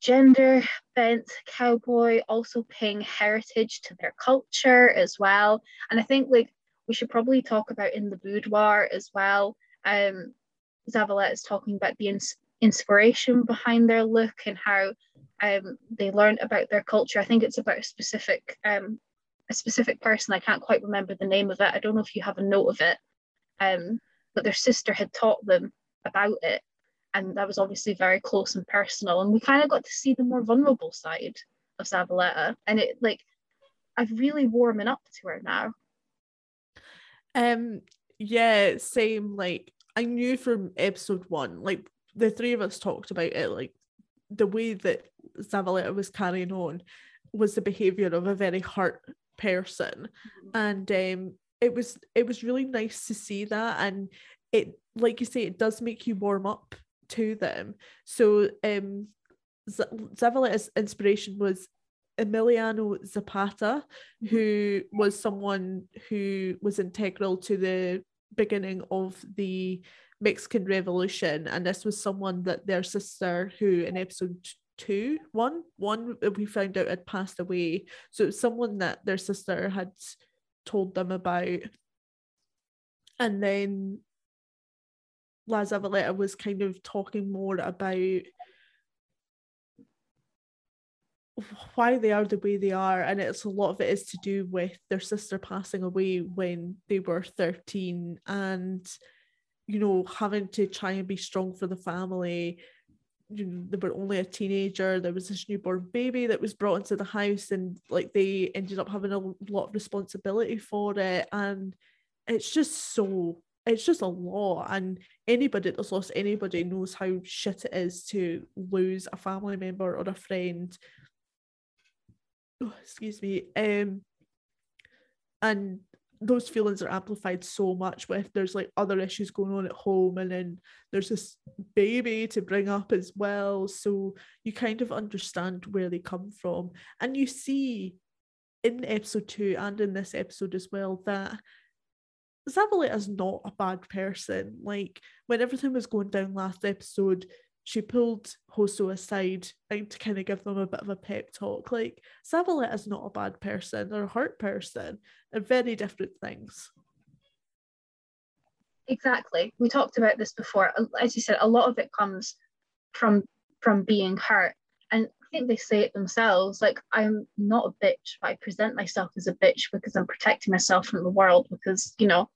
gender bent cowboy, also paying heritage to their culture as well. And I think like we should probably talk about in the boudoir as well. Um, Zavaleta is talking about the ins- inspiration behind their look and how um, they learned about their culture. I think it's about a specific um, a specific person. I can't quite remember the name of it. I don't know if you have a note of it. Um, their sister had taught them about it. And that was obviously very close and personal. And we kind of got to see the more vulnerable side of Zavaleta. And it like I've really warming up to her now. Um yeah, same like I knew from episode one, like the three of us talked about it, like the way that Zavaleta was carrying on was the behavior of a very hurt person. Mm-hmm. And um it was it was really nice to see that and it like you say it does make you warm up to them so um Z- inspiration was Emiliano Zapata mm-hmm. who was someone who was integral to the beginning of the Mexican Revolution and this was someone that their sister who in episode two one one we found out had passed away so it was someone that their sister had told them about. And then La Zavaleta was kind of talking more about why they are the way they are and it's a lot of it is to do with their sister passing away when they were 13 and you know having to try and be strong for the family you know, they were only a teenager. There was this newborn baby that was brought into the house, and like they ended up having a lot of responsibility for it. And it's just so, it's just a lot. And anybody that's lost anybody knows how shit it is to lose a family member or a friend. Oh, excuse me. Um, and those feelings are amplified so much with there's like other issues going on at home and then there's this baby to bring up as well. So you kind of understand where they come from. And you see in episode 2 and in this episode as well that Zavaleta is not a bad person. Like when everything was going down last episode she pulled Hoso aside and to kind of give them a bit of a pep talk. Like Zavaleta is not a bad person or a hurt person. They're very different things. Exactly. We talked about this before. As you said, a lot of it comes from from being hurt. And I think they say it themselves like, I'm not a bitch, but I present myself as a bitch because I'm protecting myself from the world because, you know,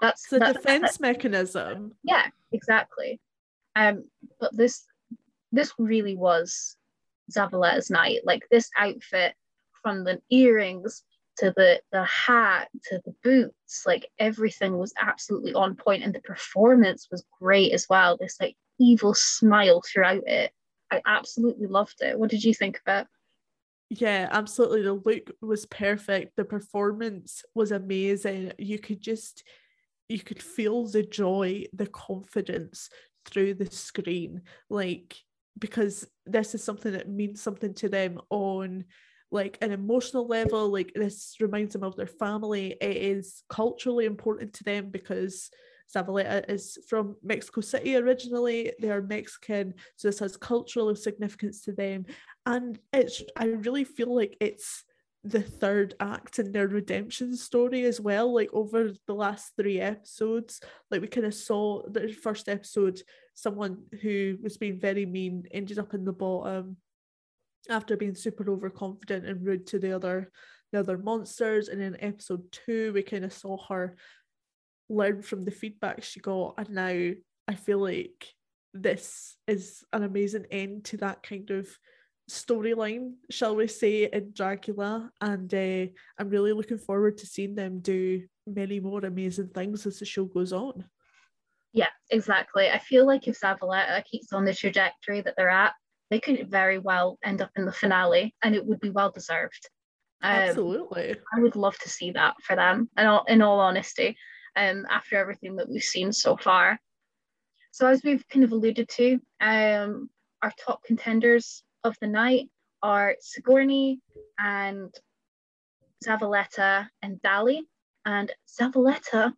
that's the defense that's, mechanism. yeah, exactly. Um, but this this really was Zavaleta's night. Like this outfit, from the earrings to the the hat to the boots, like everything was absolutely on point, and the performance was great as well. This like evil smile throughout it. I absolutely loved it. What did you think about? Yeah, absolutely. The look was perfect. The performance was amazing. You could just you could feel the joy, the confidence through the screen. Like because this is something that means something to them on like an emotional level like this reminds them of their family it is culturally important to them because Zavaleta is from Mexico City originally. They are Mexican, so this has cultural significance to them. And it's I really feel like it's the third act in their redemption story as well. Like over the last three episodes, like we kind of saw the first episode, someone who was being very mean ended up in the bottom after being super overconfident and rude to the other the other monsters. And in episode two, we kind of saw her learn from the feedback she got, and now I feel like this is an amazing end to that kind of storyline, shall we say, in Dragula. And uh, I'm really looking forward to seeing them do many more amazing things as the show goes on. Yeah, exactly. I feel like if Zavaleta keeps on the trajectory that they're at, they could very well end up in the finale and it would be well deserved. Um, Absolutely. I would love to see that for them, in all, in all honesty, um, after everything that we've seen so far. So, as we've kind of alluded to, um, our top contenders of the night are Sigourney and Zavaleta and Dahli. And Zavaleta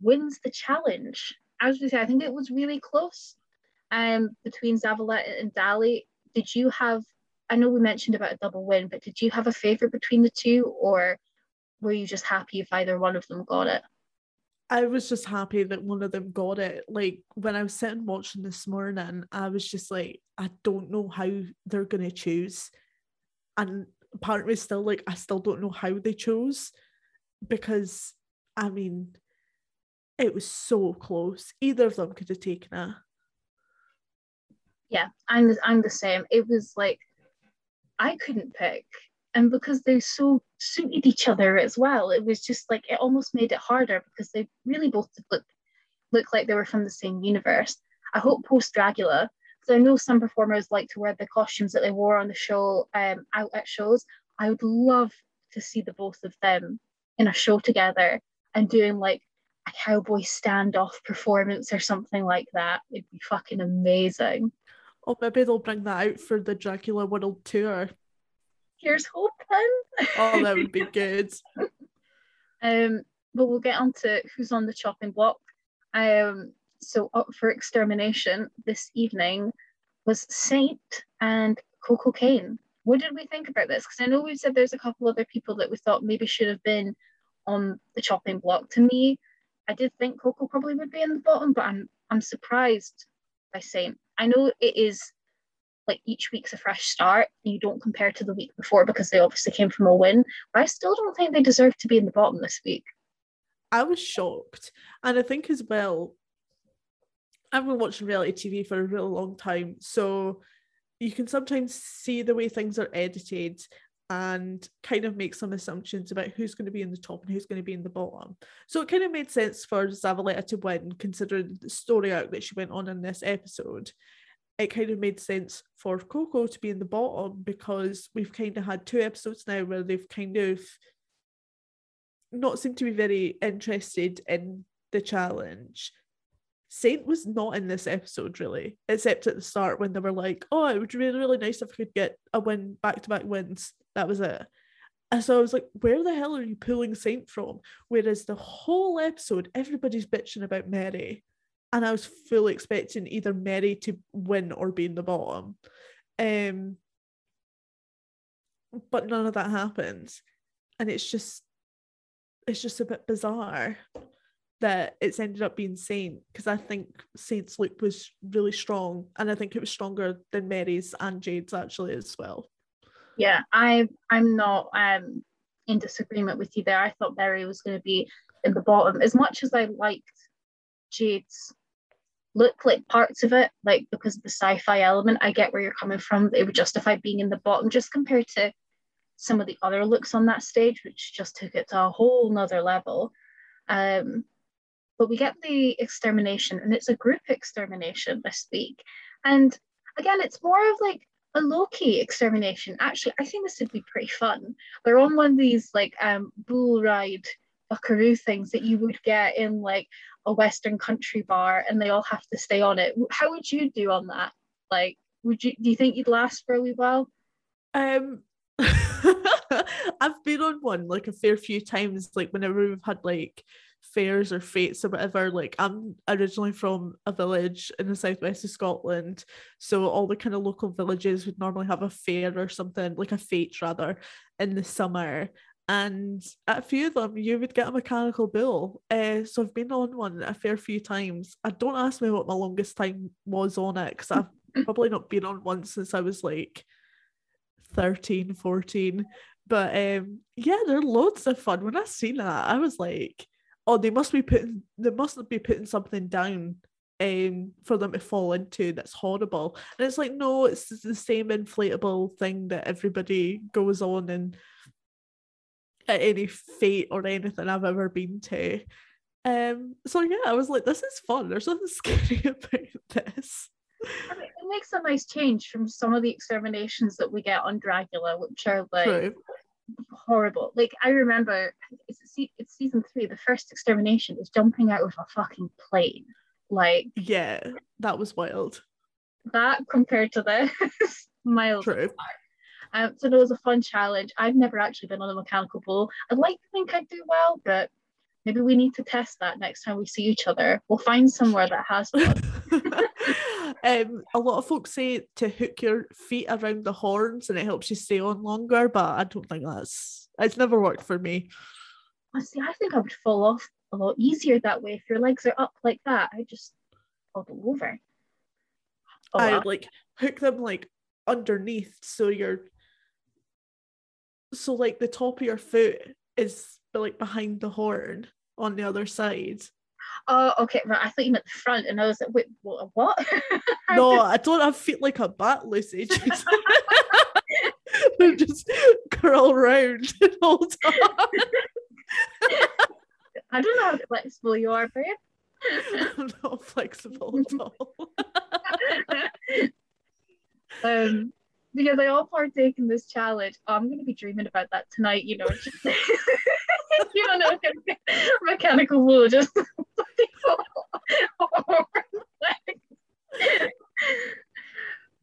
wins the challenge. As we say, I think it was really close um, between Zavaleta and Dahli. Did you have, I know we mentioned about a double win, but did you have a favourite between the two or were you just happy if either one of them got it? I was just happy that one of them got it. Like when I was sitting watching this morning, I was just like, I don't know how they're gonna choose. And part of me still like, I still don't know how they chose because I mean, it was so close. Either of them could have taken it. Yeah, I'm the, I'm the same. It was like I couldn't pick and because they're so suited each other as well. It was just like it almost made it harder because they really both look look like they were from the same universe. I hope post Dragula because i know some performers like to wear the costumes that they wore on the show um, out at shows. I would love to see the both of them in a show together and doing like a cowboy standoff performance or something like that. It'd be fucking amazing. Oh maybe they'll bring that out for the Dragula world tour here's hoping. Oh, that would be good. um, but we'll get on to who's on the chopping block. Um, so up for extermination this evening was Saint and Koco Caine. What did we think about this? Because I know we've said there's a couple other people that we thought maybe should have been on the chopping block. To me, I did think Koco probably would be in the bottom, but I'm I'm surprised by Saint. I know it is like each week's a fresh start. You don't compare to the week before because they obviously came from a win. But I still don't think they deserve to be in the bottom this week. I was shocked. And I think as well, I've been watching reality TV for a really long time. So you can sometimes see the way things are edited and kind of make some assumptions about who's going to be in the top and who's going to be in the bottom. So it kind of made sense for Zavaleta to win, considering the story out that she went on in this episode it kind of made sense for Koco to be in the bottom because we've kind of had two episodes now where they've kind of not seemed to be very interested in the challenge. Saint was not in this episode really, except at the start when they were like, "Oh, it would be really, really nice if we could get a win, back-to-back wins." That was it. And so I was like, "Where the hell are you pulling Saint from?" Whereas the whole episode, everybody's bitching about Mary, and I was fully expecting either Mary to win or be in the bottom. Um, but none of that happens. And it's just it's just a bit bizarre. that it's ended up being Saint because I think Saint's look was really strong and I think it was stronger than Mary's and Jade's actually as well. Yeah, I I'm not um in disagreement with you there. I thought Mary was going to be in the bottom as much as I liked Jade's look like parts of it like because of the sci-fi element I get where you're coming from. It would justify being in the bottom just compared to some of the other looks on that stage which just took it to a whole nother level. Um but we get the extermination and it's a group extermination this week. And again it's more of like a low-key extermination. Actually i think this would be pretty fun. They're on one of these like um bull ride buckaroo things that you would get in like a western country bar and they all have to stay on it how would you do on that like would you do you think you'd last for a wee while um I've been on one like a fair few times like whenever we've had like fairs or fetes or whatever. Like I'm originally from a village in the southwest of Scotland, so all the kind of local villages would normally have a fair or something like a fete rather in the summer. And at a few of them, you would get a mechanical bill. Uh, so I've been on one a fair few times. I don't ask me what my longest time was on it because I've probably not been on one since I was like 13, 14. But um, yeah, they're loads of fun. When I seen that, I was like, oh, they must be putting they must be putting something down um for them to fall into that's horrible. And it's like, no, it's the same inflatable thing that everybody goes on and at any fete or anything I've ever been to. Um, so yeah, I was like, this is fun. There's nothing scary about this. I mean, it makes a nice change from some of the exterminations that we get on Dragula, which are like True horrible. Like I remember, it's, it's season three. The first extermination is jumping out of a fucking plane. Like yeah, that was wild. That compared to this, miles True. apart. Um, so it was a fun challenge. I've never actually been on a mechanical bull. I'd like to think I'd do well, but maybe we need to test that next time we see each other. We'll find somewhere that has one. um, a lot of folks say to hook your feet around the horns and it helps you stay on longer, but I don't think that's it's never worked for me. I see. I think I would fall off a lot easier that way if your legs are up like that. I just fall over. Oh, I like hook them like underneath so you're so like the top of your foot is like behind the horn on the other side. Oh, okay, right. I thought you meant the front, and I was like, wait, what? no, I don't have feet like a bat, Lucy. Just, they just curl round and hold on. I don't know how flexible you are, babe. I'm not flexible at all. um, because I all partake in this challenge. Oh, I'm going to be dreaming about that tonight, you know. Just, you don't know, mechanical wool just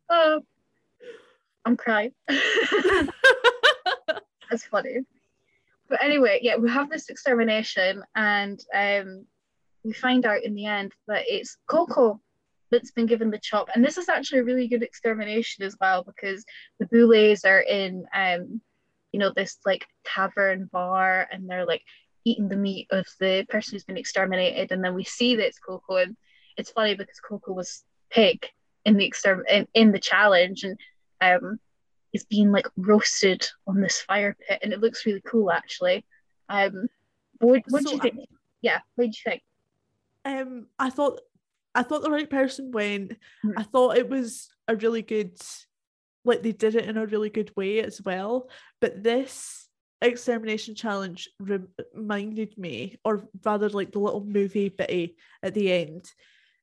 oh, I'm crying. That's funny. But anyway, yeah, we have this extermination, and um, we find out in the end that it's Koco that's been given the chop. And this is actually a really good extermination as well because the Boulets are in, um, you know, this like tavern bar, and they're like eating the meat of the person who's been exterminated, and then we see that it's Koco, and it's funny because Koco was pig in the exterm in, in the challenge, and um, is being like roasted on this fire pit, and it looks really cool actually. Um, what what so do you think? I, yeah, what do you think? Um, I thought I thought the right person went. Mm. I thought it was a really good, like they did it in a really good way as well. But this extermination challenge reminded me or rather like the little movie bitty at the end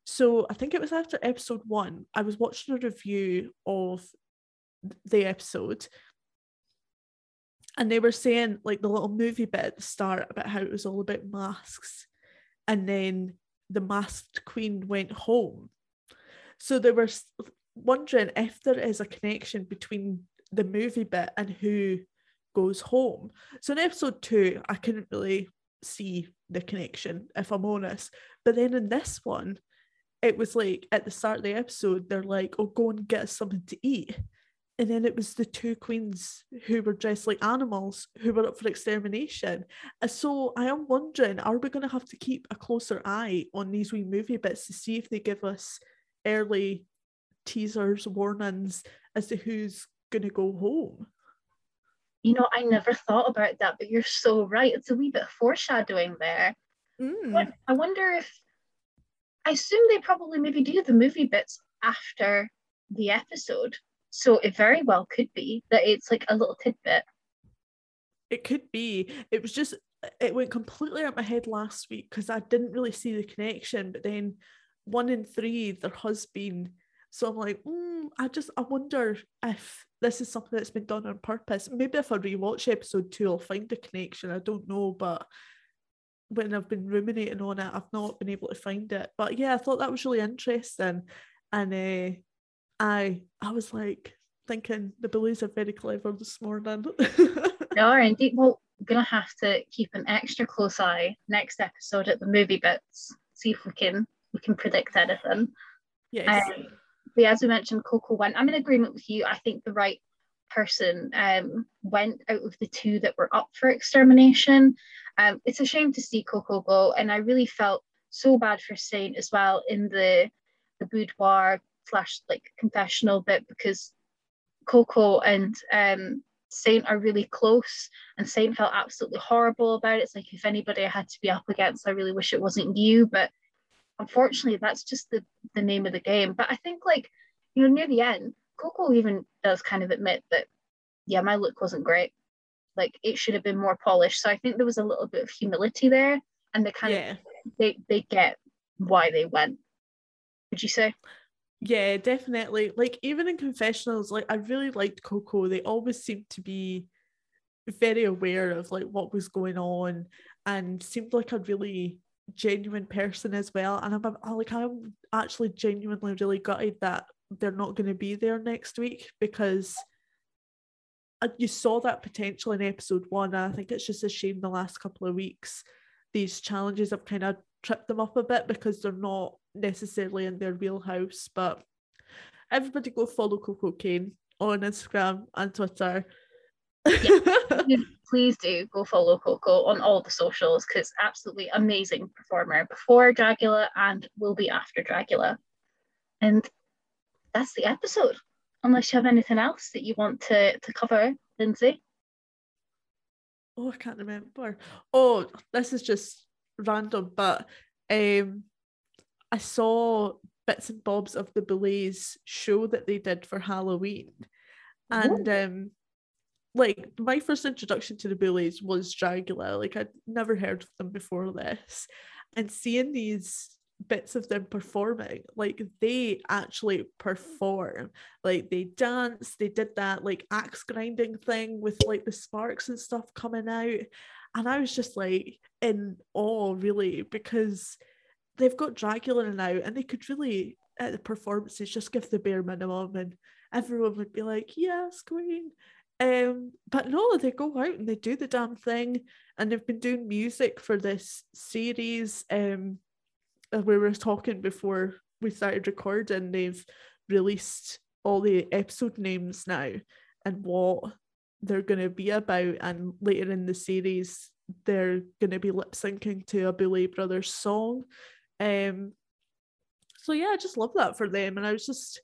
so i think it was after episode one i was watching a review of the episode and they were saying like the little movie bit at the start about how it was all about masks and then the masked queen went home so they were wondering if there is a connection between the movie bit and who goes home. So in episode two, I couldn't really see the connection, if I'm honest. But then in this one, it was like at the start of the episode, they're like, oh, go and get us something to eat. And then it was the two queens who were dressed like animals who were up for extermination. So I am wondering, are we going to have to keep a closer eye on these wee movie bits to see if they give us early teasers, warnings as to who's going to go home? You know, I never thought about that, but you're so right. It's a wee bit of foreshadowing there. Mm. I wonder if I assume they probably maybe do the movie bits after the episode. So it very well could be that it's like a little tidbit. It could be. It was just it went completely out my head last week because I didn't really see the connection. But then one in three, there has been. So I'm like, mm, I just I wonder if this is something that's been done on purpose. Maybe if I rewatch episode two, I'll find a connection. I don't know, but when I've been ruminating on it, I've not been able to find it. But yeah, I thought that was really interesting. And uh, I I was like thinking the Boulets are very clever this morning. they are indeed. Well, we're gonna have to keep an extra close eye next episode at the movie bits. See if we can we can predict anything. Yes. Um, but as we mentioned, Koco went. I'm in agreement with you. I think the right person um, went out of the two that were up for extermination. Um, it's a shame to see Koco go, and I really felt so bad for Saint as well in the the boudoir slash like confessional bit because Koco and um, Saint are really close, and Saint felt absolutely horrible about it. It's like if anybody I had to be up against, I really wish it wasn't you, but unfortunately, that's just the the name of the game. But I think like you know near the end, Koco even does kind of admit that yeah, my look wasn't great like it should have been more polished. So I think there was a little bit of humility there, and they kind yeah. of they they get why they went. Would you say? Yeah, definitely. Like even in confessionals, like I really liked Koco. They always seemed to be very aware of like what was going on and seemed like a really genuine person as well. And I'm, I'm like I'm actually genuinely really gutted that they're not going to be there next week because you saw that potential in episode one. I think it's just a shame the last couple of weeks these challenges have kind of tripped them up a bit because they're not necessarily in their wheelhouse. But everybody go follow Koco Caine on Instagram and Twitter. yeah, please do go follow Koco on all the socials because absolutely amazing performer before Dragula and will be after Dragula. And that's the episode unless you have anything else that you want to, to cover, Lindsay. Oh, I can't remember. Oh, this is just random, but um, I saw bits and bobs of the Boulets show that they did for Halloween, and um, like my first introduction to the Boulets was Dragula. Like I'd never heard of them before this, and seeing these bits of them performing like they actually perform like they dance they did that like axe grinding thing with like the sparks and stuff coming out and i was just like in awe really because they've got Dragula now and they could really at the performances just give the bare minimum and everyone would be like yes queen um, but no, they go out and they do the damn thing, and they've been doing music for this series. Um, we were talking before we started recording, they've released all the episode names now and what they're going to be about. And later in the series, they're going to be lip syncing to a Boulet Brothers song. Um, so yeah, I just love that for them. And I was just,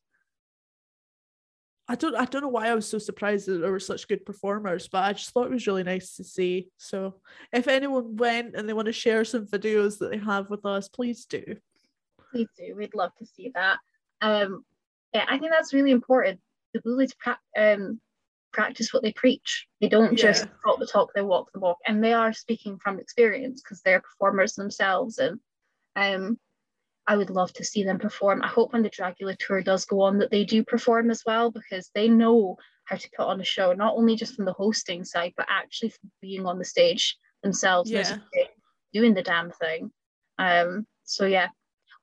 I don't, I don't know why I was so surprised that there were such good performers, but I just thought it was really nice to see. So if anyone went and they want to share some videos that they have with us, please do. Please do. We'd love to see that. Um, yeah, I think that's really important. The Boulets pra- um, practice what they preach. They don't Yeah. just talk the talk; they walk the walk, and they are speaking from experience because they're performers themselves. And um, I would love to see them perform. I hope when the Dragula tour does go on that they do perform as well because they know how to put on a show, not only just from the hosting side, but actually from being on the stage themselves, Yeah. doing the damn thing. Um, so yeah,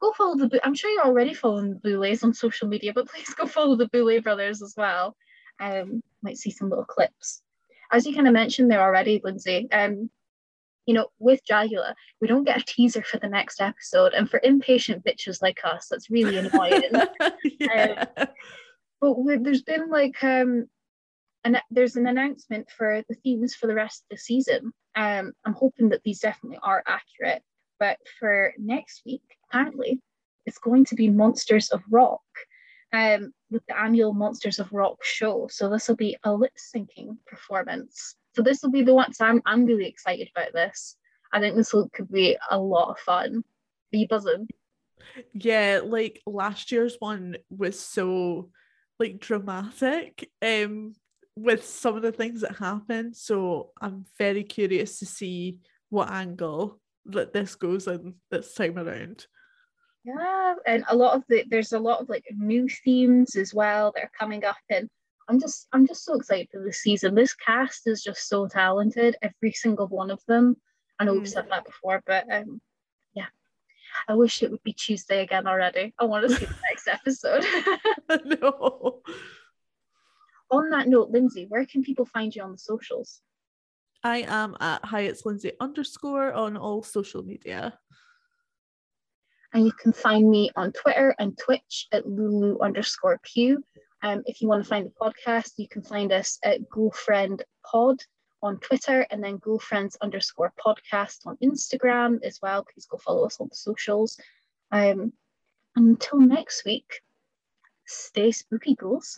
go follow the. I'm sure you're already following the Boulets on social media, but please go follow the Boulet brothers as well. Um, might see some little clips. As you kind of mentioned there already, Lindsay. Um, you know, with Dragula, we don't get a teaser for the next episode, and for impatient bitches like us, that's really annoying. yeah. But there's been like um, and there's an announcement for the themes for the rest of the season. Um, I'm hoping that these definitely are accurate. But for next week, apparently, it's going to be Monsters of Rock, um, with the annual Monsters of Rock show. So this will be a lip syncing performance. So this will be the one. So I'm I'm really excited about this. I think this will, could be a lot of fun. Are you buzzing? Yeah, like last year's one was so like dramatic um with some of the things that happened. So I'm very curious to see what angle that this goes in this time around. Yeah, and a lot of the there's a lot of like new themes as well that are coming up and I'm just I'm just so excited for this season. This cast is just so talented, every single one of them. I know mm. we've said that before, but um yeah. I wish it would be Tuesday again already. I want to see the next episode. no. On that note, Lindsay, where can people find you on the socials? I am at Hyatt's Lindsay underscore on all social media. And you can find me on Twitter and Twitch at Lulu underscore Pew. Um, if you want to find the podcast, you can find us at Girlfriend Pod on Twitter and then Girlfriends underscore podcast on Instagram as well. Please go follow us on the socials. Um, until next week, stay spooky, ghouls.